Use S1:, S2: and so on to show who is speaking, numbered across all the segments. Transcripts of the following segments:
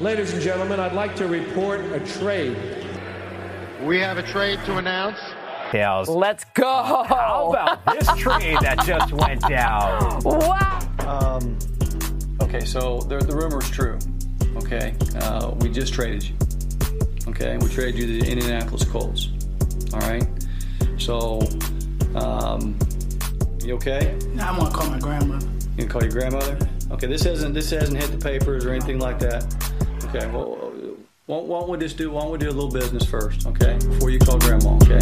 S1: Ladies and gentlemen, I'd like to report a trade.
S2: We have a trade to announce.
S3: Tails.
S4: Let's go.
S3: How about this trade that just went down?
S4: Wow.
S5: Um, okay, so the, the rumor's true. Okay, uh, we just traded you. Okay, we traded you to the Indianapolis Colts. All right, so um, you okay?
S6: I'm gonna call my grandmother.
S5: You can call your grandmother. Okay, this hasn't this hasn't hit the papers or anything like that. Okay, well, why, why don't we just do why don't we do a little business first? Okay, before you call grandma. Okay.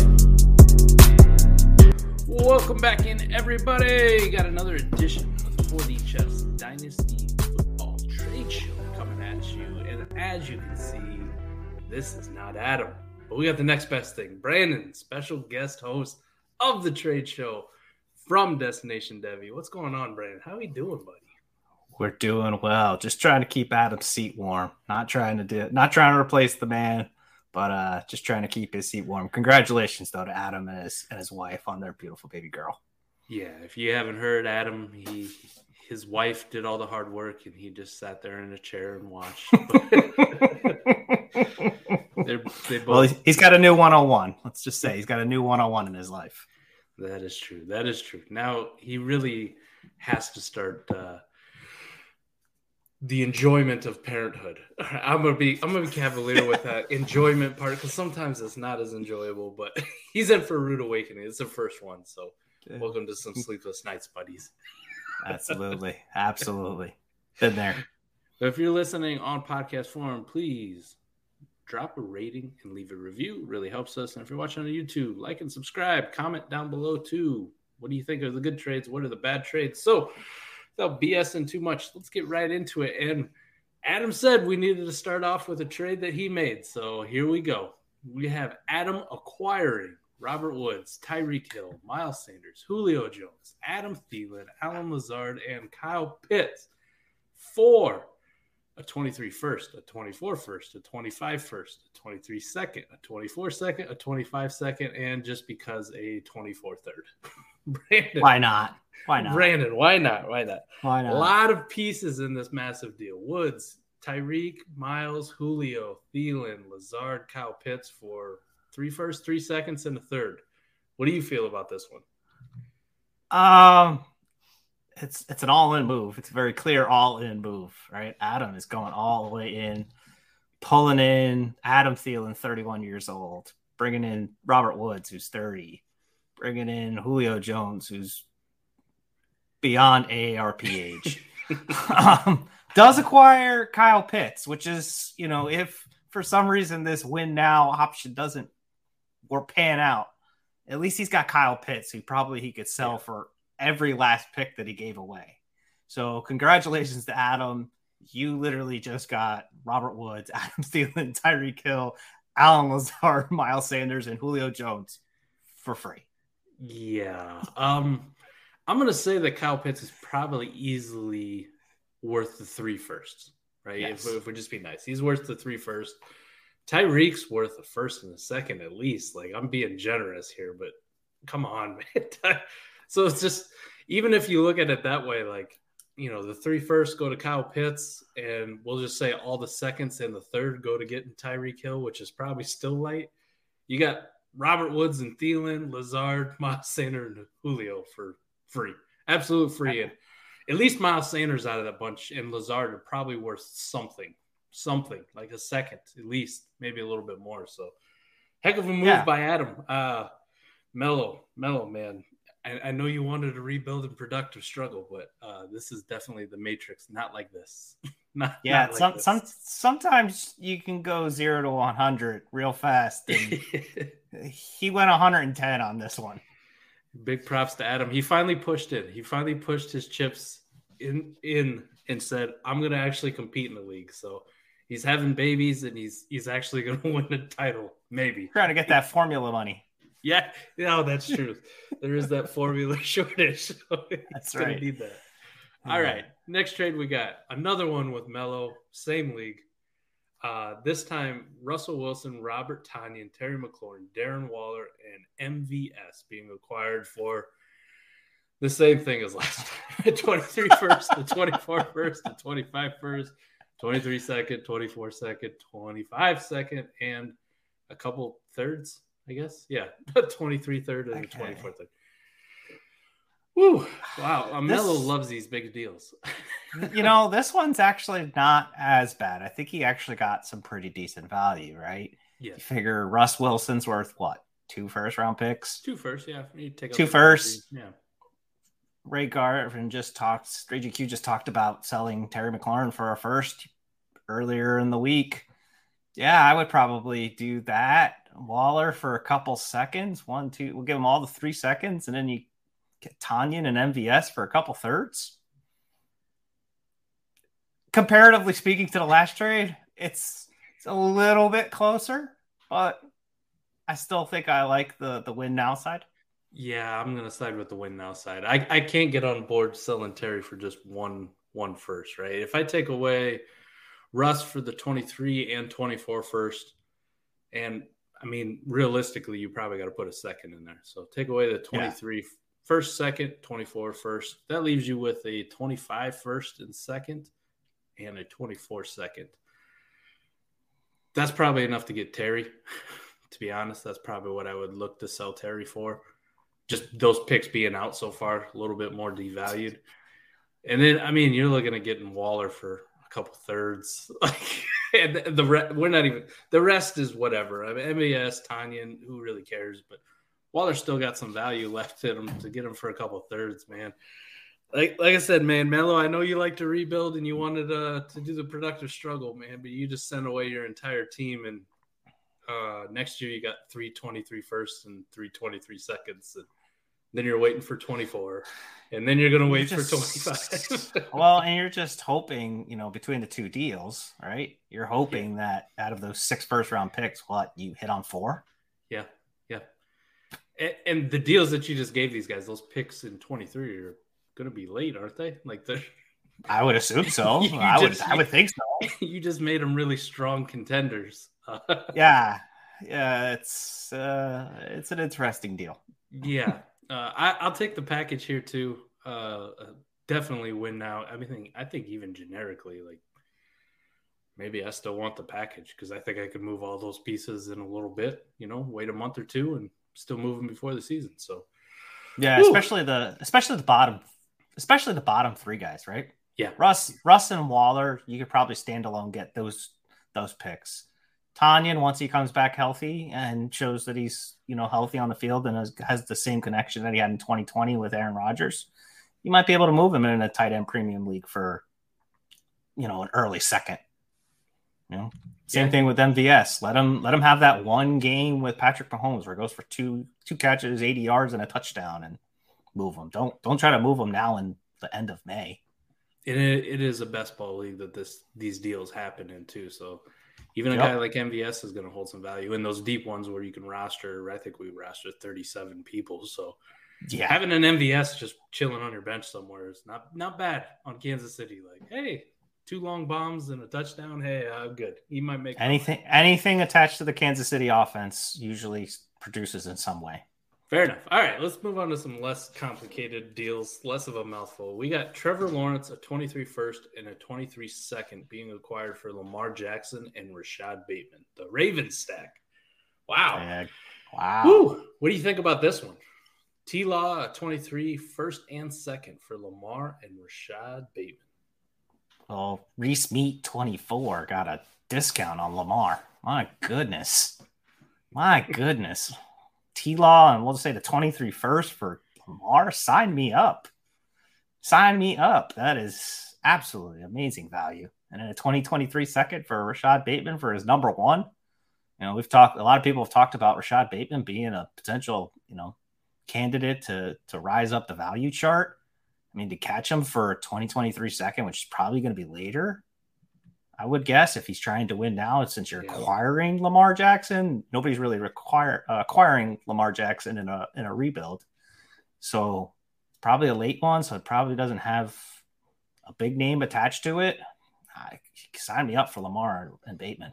S7: Welcome back in, everybody. Got another edition of the 4D Chess Dynasty Football Trade Show coming at you. And as you can see, this is not Adam, but we got the next best thing. Brandon, special guest host of the trade show from Destination Devy. What's going on, Brandon? How are we doing, buddy?
S3: We're doing well. Just trying to keep Adam's seat warm. Not trying to do not trying to replace the man, but uh just trying to keep his seat warm. Congratulations though to Adam and his and his wife on their beautiful baby girl.
S7: Yeah, if you haven't heard Adam, he his wife did all the hard work and he just sat there in a chair and watched. They're, they both,
S3: Well, he's- he's got a new one-on-one. Let's just say he's got a new one-on-one in his life.
S7: That is true. That is true. Now he really has to start uh, the enjoyment of parenthood. I'm gonna be I'm gonna be cavalier with that enjoyment part because sometimes it's not as enjoyable. But he's in for a rude awakening. It's the first one, so welcome to some sleepless nights, buddies.
S3: Absolutely. Absolutely. Been there.
S7: If you're listening on podcast form, please drop a rating and leave a review. It really helps us. And if you're watching on YouTube, like and subscribe. Comment down below too. What do you think are the good trades? What are the bad trades? So, without BSing too much, let's get right into it. And Adam said we needed to start off with a trade that he made. So here we go. We have Adam acquiring Robert Woods, Tyreek Hill, Miles Sanders, Julio Jones, Adam Thielen, Allen Lazard, and Kyle Pitts for a 23 first, a 24 first, a 25 first, a 23 second, a 24 second, a 25 second, and just because a 24 third. Brandon,
S3: Why not? Why not?
S7: Brandon, why not? Why not?
S3: Why not?
S7: A lot of pieces in this massive deal. Woods, Tyreek, Miles, Julio, Thielen, Lazard, Kyle Pitts for three first, three seconds, and a third. What do you feel about this one?
S3: Um, it's it's an all in move. It's a very clear all in move, right? Adam is going all the way in, pulling in Adam Thielen, 31 years old, bringing in Robert Woods, who's 30, bringing in Julio Jones, who's beyond AARP age. um, does acquire Kyle Pitts, which is, you know, if for some reason this win now option doesn't or pan out, at least he's got Kyle Pitts, who probably he could sell
S7: Yeah.
S3: for every last pick that he gave away. So congratulations to Adam. You literally just got Robert Woods, Adam Thielen, Tyreek Hill, Allen Lazard, Miles Sanders, and Julio Jones for free.
S7: Yeah. Um, I'm gonna say that Kyle Pitts is probably easily worth the three firsts, right?
S3: Yes.
S7: If, if we just be nice, he's worth the three first. Tyreek's worth the first and the second at least. Like I'm being generous here, but come on, man. So it's just even if you look at it that way, like you know, the three first go to Kyle Pitts, and we'll just say all the seconds and the third go to getting Tyreek Hill, which is probably still light. You got Robert Woods and Thielen, Lazard, Miles Sanders, and Julio for free, absolute free. And at least Miles Sanders out of that bunch and Lazard are probably worth something, something like a second at least, maybe a little bit more. So, heck of a move
S3: Yeah.
S7: by Adam. Uh, Mellow, Mellow, man. I, I know you wanted to rebuild and productive struggle, but uh, this is definitely the matrix. Not like this. not
S3: Yeah,
S7: not like
S3: some
S7: this.
S3: some sometimes you can go zero to one hundred real fast. And he went 110 on this one.
S7: Big props to Adam. He finally pushed in. He finally pushed his chips in in and said, "I'm going to actually compete in the league." So he's having babies, and he's he's actually going to win the title. Maybe.
S3: Trying to get that formula money.
S7: Yeah. No, that's true. there is that formula shortage. So
S3: That's
S7: gonna
S3: right.
S7: Need that. All right. Next trade we got another one with Mello, same league. Uh, this time, Russell Wilson, Robert Tonyan, Terry McLaurin, Darren Waller, and MVS being acquired for the same thing as last time. The 23 first, the 24 first, the 25 first, 23 second, 24 second, 25 second, and a couple thirds, I guess. Yeah, 23 third and a
S3: Okay.
S7: 24 third. Woo! Wow,
S3: This-
S7: loves these big deals.
S3: You know, this one's actually not as bad. I think he actually got some pretty decent value, right?
S7: yeah,
S3: You figure Russ Wilson's worth what? Two first round picks?
S7: two first. Yeah, you take
S3: Two
S7: the
S3: firsts.
S7: Yeah,
S3: Ray Garvin just talked, Ray GQ just talked about selling Terry McLaurin for a first earlier in the week. Yeah, I would probably do that. Waller for a couple seconds. One, two, we'll give him all the three seconds, and then you get Tonyan and MVS for a couple thirds. Comparatively speaking to the last trade, it's it's a little bit closer, but I still think I like the the win now side.
S7: yeah. I'm gonna side with the win now side. I I can't get on board selling Terry for just one one first, right? If I take away Russ for the 23 and 24 first, and I mean realistically, you probably got to put a second in there. So take away the 23 first, second, 24 first. That leaves you with a 25 first and second, and a 24 second. That's probably enough to get Terry. to be honest, that's probably what I would look to sell Terry for. Just those picks being out so far, a little bit more devalued. And then, I mean, you're looking at getting Waller for a couple thirds. Like, and the re- we're not even the rest is whatever. I mean, MAS, Tonyan, who really cares? But Waller still got some value left in him to get him for a couple thirds, man. Like, like I said, man, Mello, I know you like to rebuild and you wanted uh, to do the productive struggle, man, but you just sent away your entire team. And uh, next year you got 323 firsts and 323 seconds. And then you're waiting for 24. And then you're going to wait
S3: You're
S7: for 25.
S3: well, and you're just hoping, you know, between the two deals, right? You're hoping that out of those six first round picks, what you hit on four?
S7: Yeah, yeah. And, and the deals that you just gave these guys, those picks in 23 are going to be late, aren't they? Like they're
S3: I would assume so. I would, I would think so.
S7: you just made them really strong contenders.
S3: Yeah, yeah. It's uh, it's an interesting deal.
S7: yeah. Uh, I, I'll take the package here too. Uh, definitely win now. I mean, I think even generically, like maybe I still want the package because I think I could move all those pieces in a little bit. You know, wait a month or two and still move them before the season. So
S3: Yeah, especially the especially the bottom, especially the bottom three guys, right?
S7: yeah,
S3: Russ, Russ and Waller, you could probably stand alone get those those picks. Tonyan, once he comes back healthy and shows that he's you know healthy on the field and has, has the same connection that he had in 2020 with Aaron Rodgers, you might be able to move him in a tight end premium league for you know an early second. You know, same
S7: Yeah.
S3: thing with MVS. Let him let him have that one game with Patrick Mahomes where it goes for two two catches, 80 yards, and a touchdown, and move him. Don't don't try to move him now in the end of May.
S7: And it, it is a best ball league that this these deals happen in too. So even a
S3: Yep.
S7: guy like MVS is going to hold some value in those deep ones where you can roster. I think we roster 37 people. So
S3: Yeah,
S7: having an MVS just chilling on your bench somewhere is not not bad on Kansas City. Like, hey, two long bombs and a touchdown. Hey, I'm good. He might make
S3: anything anything attached to the Kansas City offense usually produces in some way.
S7: Fair enough. All right, let's move on to some less complicated deals, less of a mouthful. We got Trevor Lawrence, a 23 first and a 23 second being acquired for Lamar Jackson and Rashod Bateman, the Ravens stack. Wow.
S3: Wow.
S7: Woo. What do you think about this one? T Law, a 23 first and second for Lamar and Rashod Bateman.
S3: Well, Reese Meat 24 got a discount on Lamar. My goodness. My goodness. T Law and we'll just say the 23 first for Lamar, sign me up. Sign me up. That is absolutely amazing value. And in a 2023 second for Rashod Bateman for his number one. You know, we've talked a lot of people have talked about Rashod Bateman being a potential, you know, candidate to to rise up the value chart. I mean, to catch him for 2023 second, which is probably going to be later, I would guess if he's trying to win now, since you're yeah. acquiring Lamar Jackson, nobody's really require uh, acquiring Lamar Jackson in a in a rebuild. So probably a late one, so it probably doesn't have a big name attached to it. I, sign me up for Lamar and Bateman.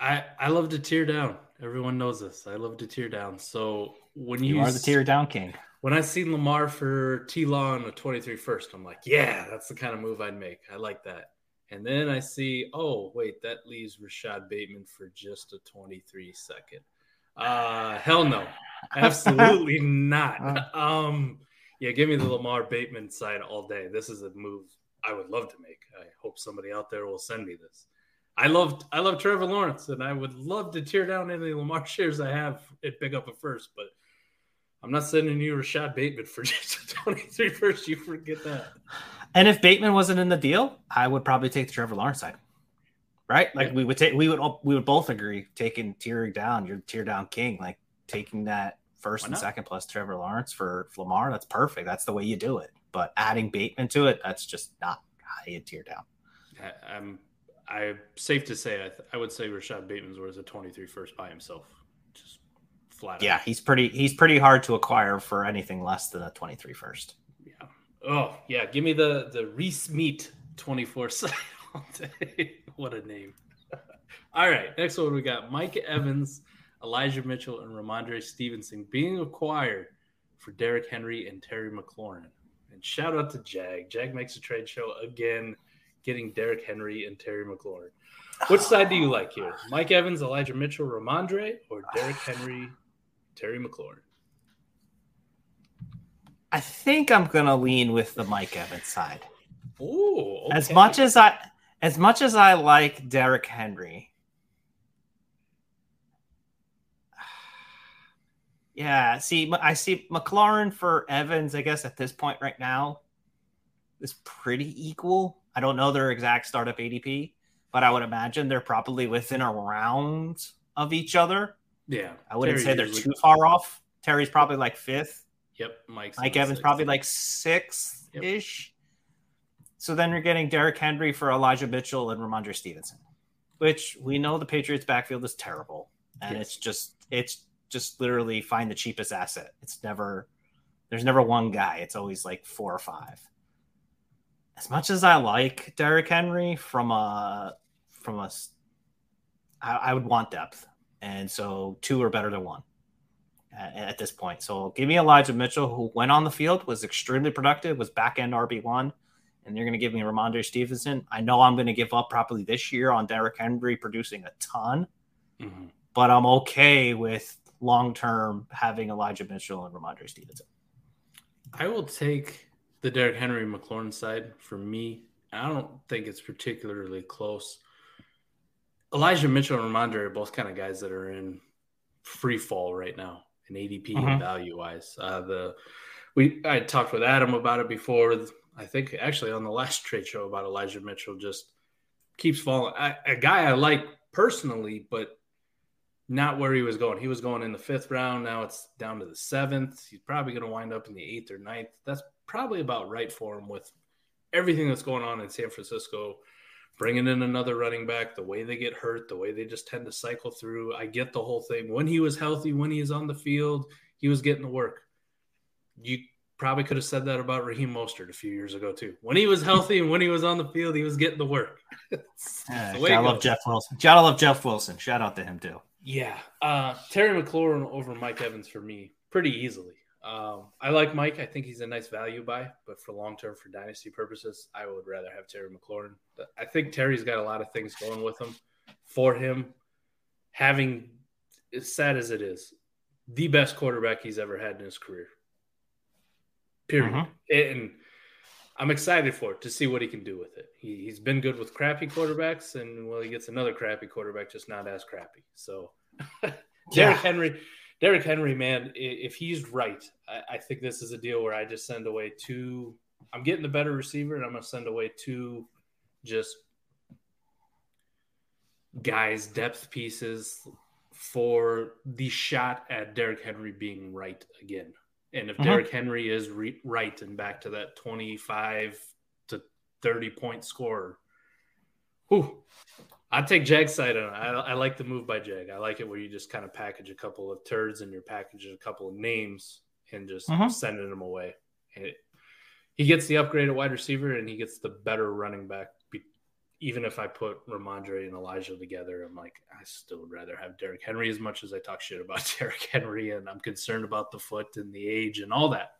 S7: I I love to tear down. Everyone knows this. I love to tear down. So when you,
S3: you are the tear down king.
S7: When I seen Lamar for T Law on a 23 first, I'm like, yeah, that's the kind of move I'd make. I like that. And then I see, oh, wait, that leaves Rashod Bateman for just a 23 second. Uh, hell no. Absolutely not. Um, yeah, give me the Lamar Bateman side all day. This is a move I would love to make. I hope somebody out there will send me this. I love I love Trevor Lawrence, and I would love to tear down any Lamar shares I have and pick up a first, but I'm not sending you Rashod Bateman for just a 23 first. You forget that.
S3: And if Bateman wasn't in the deal, I would probably take the Trevor Lawrence side. Right? Like yeah. we would take we would we would both agree taking tearing down, your tear down king, like taking that first and second plus Trevor Lawrence for Lamar, that's perfect. That's the way you do it. But adding Bateman to it, that's just not how you tear down.
S7: I'm I safe to say I, th- I would say Rashod Bateman's worth a 23 first by himself. Just flat.
S3: Yeah, out. he's pretty he's pretty hard to acquire for anything less than a 23 first.
S7: Oh yeah, give me the the Reese Meat 24 side all day. what a name. all right, next one we got Mike Evans, Elijah Mitchell, and Rhamondre Stevenson being acquired for Derrick Henry and Terry McLaurin. And shout out to Jag. Jag makes a trade show again getting Derrick Henry and Terry McLaurin. Which side do you like here? Mike Evans, Elijah Mitchell, Rhamondre, or Derrick Henry, Terry McLaurin?
S3: I think I'm gonna lean with the Mike Evans side.
S7: Ooh,
S3: okay. as much as I as much as I like Derrick Henry. Yeah, see, I see McLaurin for Evans. I guess at this point right now is pretty equal. I don't know their exact startup ADP, but I would imagine they're probably within a round of each other.
S7: Yeah.
S3: I wouldn't Terry say they're too far off. Terry's probably like fifth.
S7: Yep. Mike's
S3: Mike Evans probably like sixth ish. Yep. So then you're getting Derrick Henry for Elijah Mitchell and Rhamondre Stevenson, which we know the Patriots backfield is terrible. And yes. it's just, it's just literally find the cheapest asset. It's never, there's never one guy. It's always like four or five as much as I like Derrick Henry from a from a, I, I would want depth, and so two are better than one at, at, this point. So give me Elijah Mitchell, who went on the field, was extremely productive, was back end RB one, and you're going to give me Rhamondre Stevenson. I know I'm going to give up probably this year on Derrick Henry producing a ton, mm-hmm. but I'm okay with long term having Elijah Mitchell and Rhamondre Stevenson.
S7: I will take the Derrick Henry McLaurin side for me, I don't think it's particularly close. Elijah Mitchell and Rhamondre are both kind of guys that are in free fall right now in ADP mm-hmm. value wise. Uh, the we I talked with Adam about it before. I think actually on the last trade show about Elijah Mitchell just keeps falling. I, a guy I like personally, but not where he was going. He was going in the fifth round. Now it's down to the seventh. He's probably going to wind up in the eighth or ninth. That's probably about right for him with everything that's going on in San Francisco. Bringing in another running back, the way they get hurt, the way they just tend to cycle through. I get the whole thing. When he was healthy, when he is on the field, he was getting the work. You probably could have said that about Raheem Mostert a few years ago too. When he was healthy and when he was on the field, he was getting the work.
S3: uh, I love Jeff Wilson. Gotta love Jeff Wilson. Shout out to him too.
S7: Yeah, uh, Terry McLaurin over Mike Evans for me pretty easily. Um, I like Mike. I think he's a nice value buy, but for long term, for dynasty purposes, I would rather have Terry McLaurin. I think Terry's got a lot of things going with him. For him, having as sad as it is, the best quarterback he's ever had in his career. Period. Uh-huh. And I'm excited for it to see what he can do with it. He, he's been good with crappy quarterbacks, and well, he gets another crappy quarterback, just not as crappy. So, Derrick yeah. Henry Derrick Henry, man, if he's right, I, I, think this is a deal where I just send away two. I'm getting the better receiver, and I'm going to send away two just guys, depth pieces for the shot at Derrick Henry being right again. And if uh-huh. Derrick Henry is re- right and back to that 25 to 30 point score, whew, I'd take Jag's side on it. I, I, like the move by Jag. I like it where you just kind of package a couple of turds and you're packaging a couple of names and just uh-huh. sending them away. And it, he gets the upgrade at wide receiver and he gets the better running back even if I put Rhamondre and Elijah together, I'm like, I still would rather have Derrick Henry as much as I talk shit about Derrick Henry and I'm concerned about the foot and the age and all that.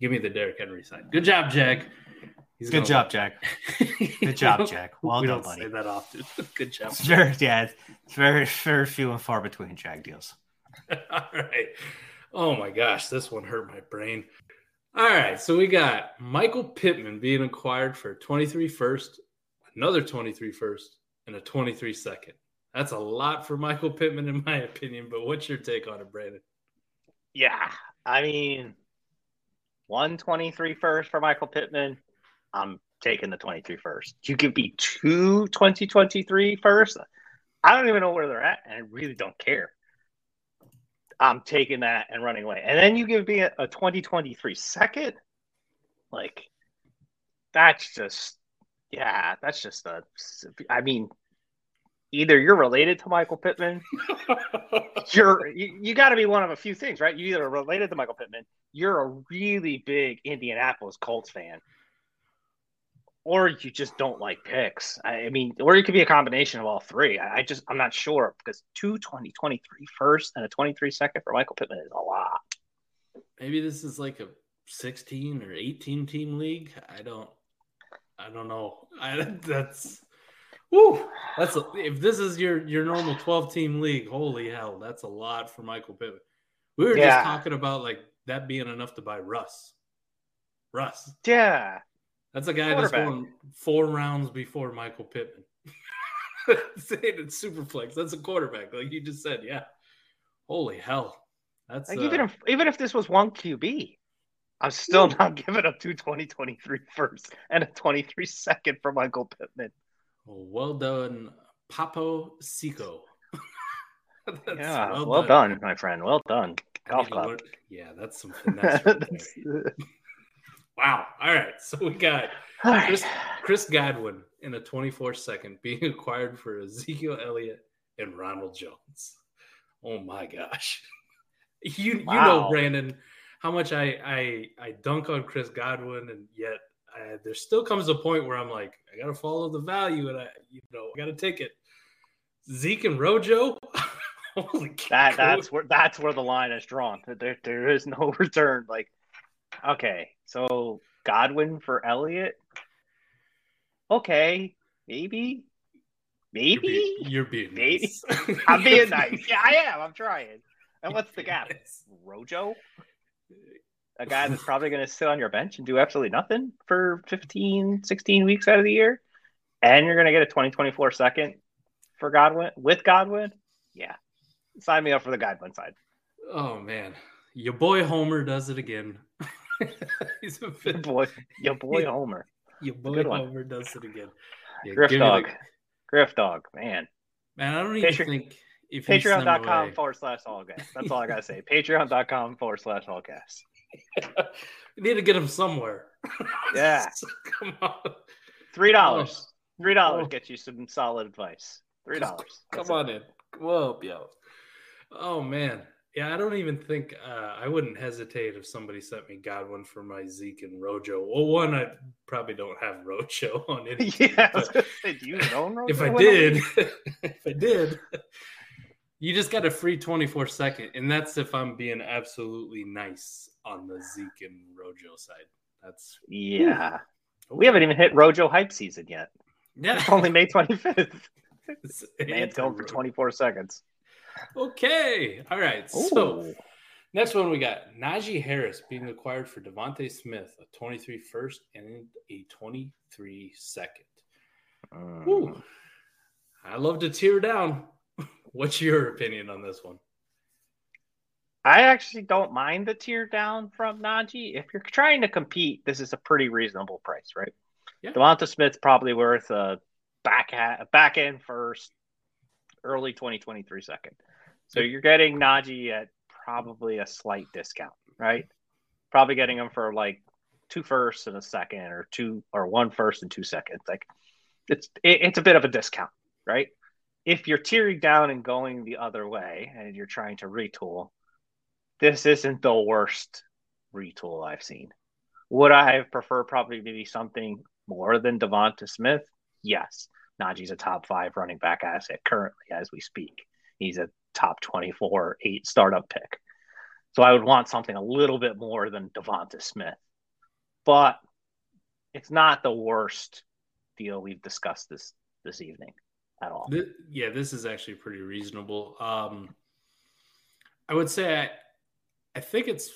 S7: Give me the Derrick Henry side. Good job, Jack.
S8: He's Good job, Jack. Good job, Jack. Well
S7: we
S8: done,
S7: don't
S8: buddy.
S7: say that often. Good job.
S8: It's very, yeah, it's very, very few and far between Jack deals.
S7: all right. Oh my gosh, this one hurt my brain. All right, so we got Michael Pittman being acquired for 23 first another 23 first, and a 23 second. That's a lot for Michael Pittman, in my opinion. But what's your take on it, Brandon?
S3: Yeah, I mean, one 23 first for Michael Pittman. I'm taking the 23 first. You give me two 2023 first. I don't even know where they're at, and I really don't care. I'm taking that and running away. And then you give me a, a 2023 second. Like, that's just yeah, that's just a. I mean, either you're related to Michael Pittman, you're you, you got to be one of a few things, right? You either related to Michael Pittman, you're a really big Indianapolis Colts fan, or you just don't like picks. I, mean, or it could be a combination of all three. I, I just I'm not sure because two 2023 first and a 23 second for Michael Pittman is a lot.
S7: Maybe this is like a 16 or 18 team league. I don't I don't know. I, that's whoo. That's a, if this is your your normal twelve team league. Holy hell, that's a lot for Michael Pittman. We were yeah. just talking about like that being enough to buy Russ. Russ.
S3: Yeah.
S7: That's a guy that's going four rounds before Michael Pittman. Saying it's super flex. That's a quarterback, like you just said. Yeah. Holy hell. That's
S3: like uh, even if even if this was one QB, I'm still not giving up two 2023 first and a 23 second for Michael Pittman.
S7: Well done, Papo Sico.
S3: yeah, well, well done. done. my friend. Well done. Golf
S7: club. Yeah, that's some finesse. Wow. All right. So we got Chris, Chris Godwin in a 24 second being acquired for Ezekiel Elliott and Ronald Jones. Oh my gosh. You wow. you know Brandon how much I I I dunk on Chris Godwin, and yet I, there still comes a point where I'm like, I gotta follow the value, and I you know I gotta take it. Zeke and Rojo.
S3: Holy that that's where that's where the line is drawn. There there is no return. Like, okay, so Godwin for Elliott. Okay, maybe, maybe
S7: you're being, you're being
S3: maybe. Nice. I'm being nice. Yeah, I am. I'm trying. And what's the gap? Rojo a guy that's probably going to sit on your bench and do absolutely nothing for 15, 16 weeks out of the year, and you're going to get a 2024 second for Godwin with Godwin, yeah, sign me up for the Godwin side.
S7: Oh man, your boy Homer does it again.
S3: He's a your boy, your boy Homer.
S7: Your boy Homer does it again.
S3: Yeah, Griff dog, the... Griff dog, man.
S7: Man, I don't even think
S3: if patreon.com forward slash all gas. That's all I gotta say. Patreon.com forward slash all gas.
S7: we need to get him somewhere.
S3: Yeah. so, come on. Three dollars. Oh. Three dollars oh. get you some solid advice. Three dollars.
S7: Come on in. We'll help you. Oh man. Yeah, I don't even think uh, I wouldn't hesitate if somebody sent me Godwin for my Zeke and Rojo. Well, one, I probably don't have Rojo on any.
S3: Yeah, do you own Rojo?
S7: If I did, if I did, you just got a free 24 second, and that's if I'm being absolutely nice on the Zeke and Rojo side. That's
S3: yeah. Ooh. We haven't even hit Rojo hype season yet. Yeah, it's only May 25th. Man, going for 24 seconds.
S7: Okay, all right. Ooh. So next one we got Najee Harris being acquired for DeVonta Smith, a 23 first and a 23 second. Um. I love to tear down. What's your opinion on this one?
S3: I actually don't mind the tear down from Najee. If you're trying to compete, this is a pretty reasonable price, right?
S7: Yeah.
S3: Devonta Smith's probably worth a back ha- back end first, early 2023 second. So you're getting Najee at probably a slight discount, right? Probably getting him for like two firsts and a second, or two or one first and two seconds. Like it's it, it's a bit of a discount, right? If you're tearing down and going the other way, and you're trying to retool, this isn't the worst retool I've seen. Would I have preferred probably maybe something more than Devonta Smith? Yes. Najee's a top five running back asset currently as we speak. He's a top 24, eight startup pick. So I would want something a little bit more than Devonta Smith. But it's not the worst deal we've discussed this this evening at all.
S7: Yeah, this is actually pretty reasonable. Um, I would say I, I think it's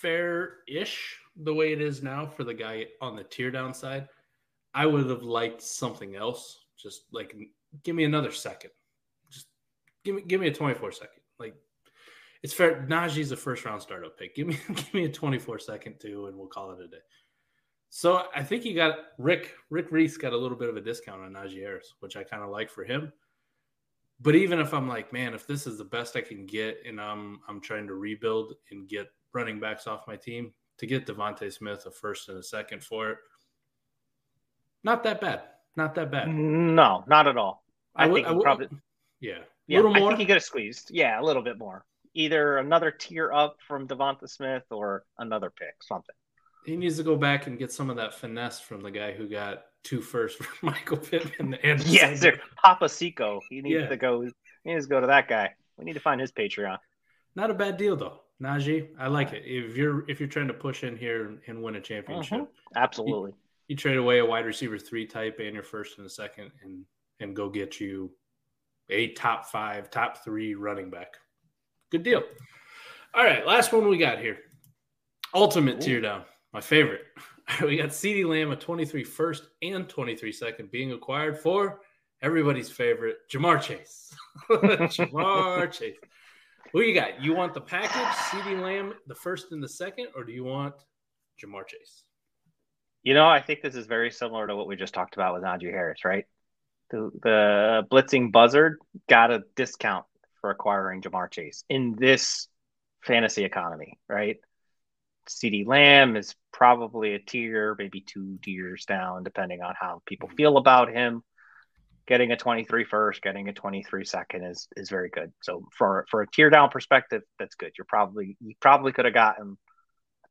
S7: fair-ish the way it is now for the guy on the tier down side. I would have liked something else. Just like give me another second. Just give me give me a 24 second. Like it's fair. Najee's a first round startup pick. Give me give me a 24 second too, and we'll call it a day. So I think you got Rick Rick Reese got a little bit of a discount on Najee Harris, which I kind of like for him. But even if I'm like, man, if this is the best I can get, and I'm I'm trying to rebuild and get running backs off my team, to get Devonte Smith a first and a second for it, not that bad. Not that bad.
S3: No, not at all. I,
S7: I would-
S3: think
S7: I
S3: he probably
S7: Yeah,
S3: yeah,
S7: little
S3: I
S7: more.
S3: think he could have squeezed. Yeah, a little bit more. Either another tier up from Devonta Smith or another pick, something.
S7: He needs to go back and get some of that finesse from the guy who got two first for Michael Pittman and
S3: Yes, sir. Papa Seco. He needs
S7: Yeah.
S3: to go. He needs to go to that guy. We need to find his Patreon.
S7: Not a bad deal though. Najee, I like it. If you're if you're trying to push in here and, win a championship,
S3: Mhm. Absolutely.
S7: You trade away a wide receiver three type and your first and a second and and go get you a top five, top three running back. Good deal. All right, last one we got here. Ultimate tier down. My favorite. we got CeeDee Lamb, a 23 first and 23 second being acquired for everybody's favorite, Ja'Marr Chase. Ja'Marr Chase. Who you got? You want the package, CeeDee Lamb, the first and the second, or do you want Ja'Marr Chase?
S3: You know, I think this is very similar to what we just talked about with Najee Harris, right? The, the blitzing buzzard got a discount for acquiring Ja'Marr Chase in this fantasy economy, right? CeeDee Lamb is probably a tier, maybe two tiers down, depending on how people mm-hmm. feel about him. Getting a 23 first, getting a 23 second is is very good. So for for a tier down perspective, that's good. You're probably you probably could have gotten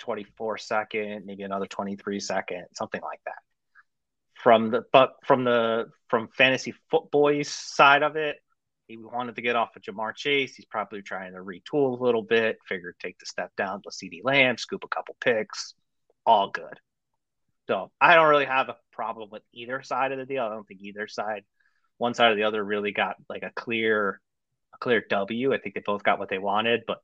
S3: 24 second, maybe another 23 second, something like that. From the but from the from fantasy footboys side of it, he wanted to get off of Ja'Marr Chase. He's probably trying to retool a little bit, figure take the step down to CeeDee Lamb, scoop a couple picks, all good. So I don't really have a problem with either side of the deal. I don't think either side, one side or the other, really got like a clear, a clear W. I think they both got what they wanted. But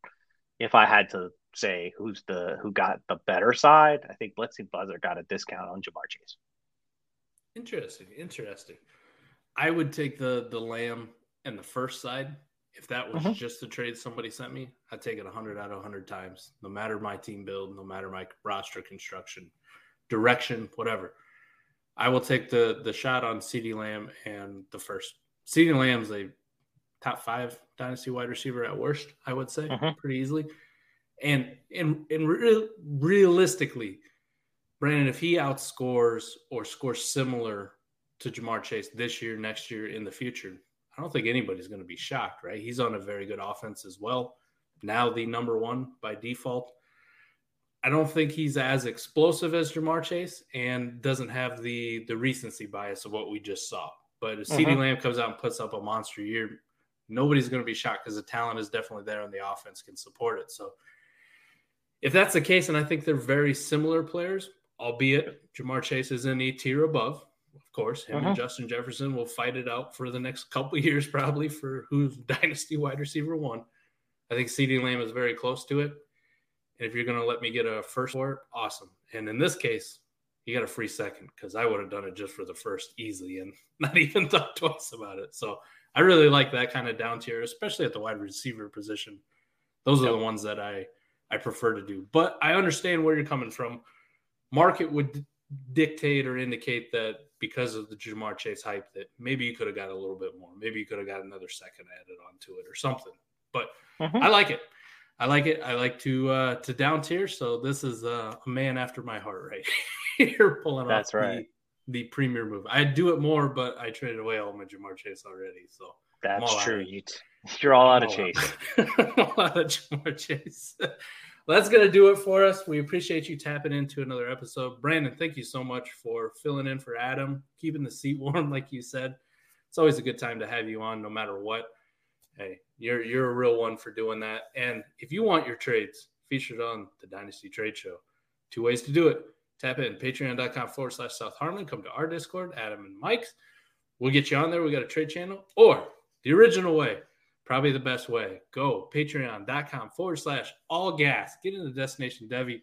S3: if I had to say who's the who got the better side, I think Blitzing Buzzer got a discount on Ja'Marr Chase.
S7: Interesting, interesting. I would take the the lamb and the first side. If that was
S3: Mhm.
S7: just the trade somebody sent me, I'd take it 100 out of 100 times. No matter my team build, no matter my roster construction, direction, whatever. I will take the the shot on CeeDee Lamb and the first. CeeDee Lamb's a top five dynasty wide receiver at worst, I would say,
S3: Mhm.
S7: pretty easily. And and and real, realistically, Brandon, if he outscores or scores similar to Ja'Marr Chase this year, next year, in the future, I don't think anybody's going to be shocked, right? He's on a very good offense as well. Now the number one by default. I don't think he's as explosive as Ja'Marr Chase and doesn't have the the recency bias of what we just saw. But if CD
S3: Mhm.
S7: Lamb comes out and puts up a monster year, nobody's going to be shocked because the talent is definitely there and the offense can support it. So if that's the case, and I think they're very similar players, albeit Ja'Marr Chase is in a tier above, of course. Him
S3: Mhm.
S7: and Justin Jefferson will fight it out for the next couple of years, probably for who's dynasty wide receiver one. I think CeeDee Lamb is very close to it. And if you're going to let me get a first for awesome. And in this case, you got a free second because I would have done it just for the first easily and not even thought twice about it. So I really like that kind of down tier, especially at the wide receiver position. Those are the ones that I I prefer to do. But I understand where you're coming from. Market would dictate or indicate that because of the Ja'Marr Chase hype that maybe you could have got a little bit more. Maybe you could have got another second added onto it or something. But
S4: Mm-hmm.
S7: I like it. I like it. I like to uh to down tier. So this is uh, a man after my heart right here pulling
S4: That's
S7: off
S4: right.
S7: the, the premier move. I'd do it more, but I traded away all my Ja'Marr Chase already. So
S4: That's true. You t- you're all out of chase.
S7: all out of Ja'Marr Chase. Well, that's gonna do it for us. We appreciate you tapping into another episode. Brandon, thank you so much for filling in for Adam, keeping the seat warm, like you said. It's always a good time to have you on, no matter what. Hey, you're you're a real one for doing that. And if you want your trades featured on the Dynasty Trade Show, two ways to do it. Tap in patreon.com forward slash South Harmon. Come to our Discord, Adam and Mike's. We'll get you on there. We got a trade channel. Or the original way, probably the best way. Go patreon.com forward slash all gas. Get into the Destination Devy.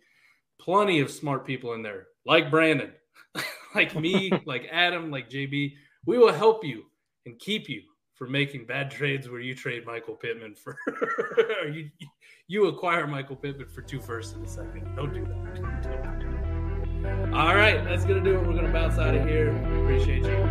S7: Plenty of smart people in there, like Brandon, like me, like Adam, like JB. We will help you and keep you from making bad trades where you trade Michael Pittman for or you you acquire Michael Pittman for two firsts in a second. Don't do that. Don't do that. All right, that's gonna do it. We're gonna bounce out of here. Appreciate you.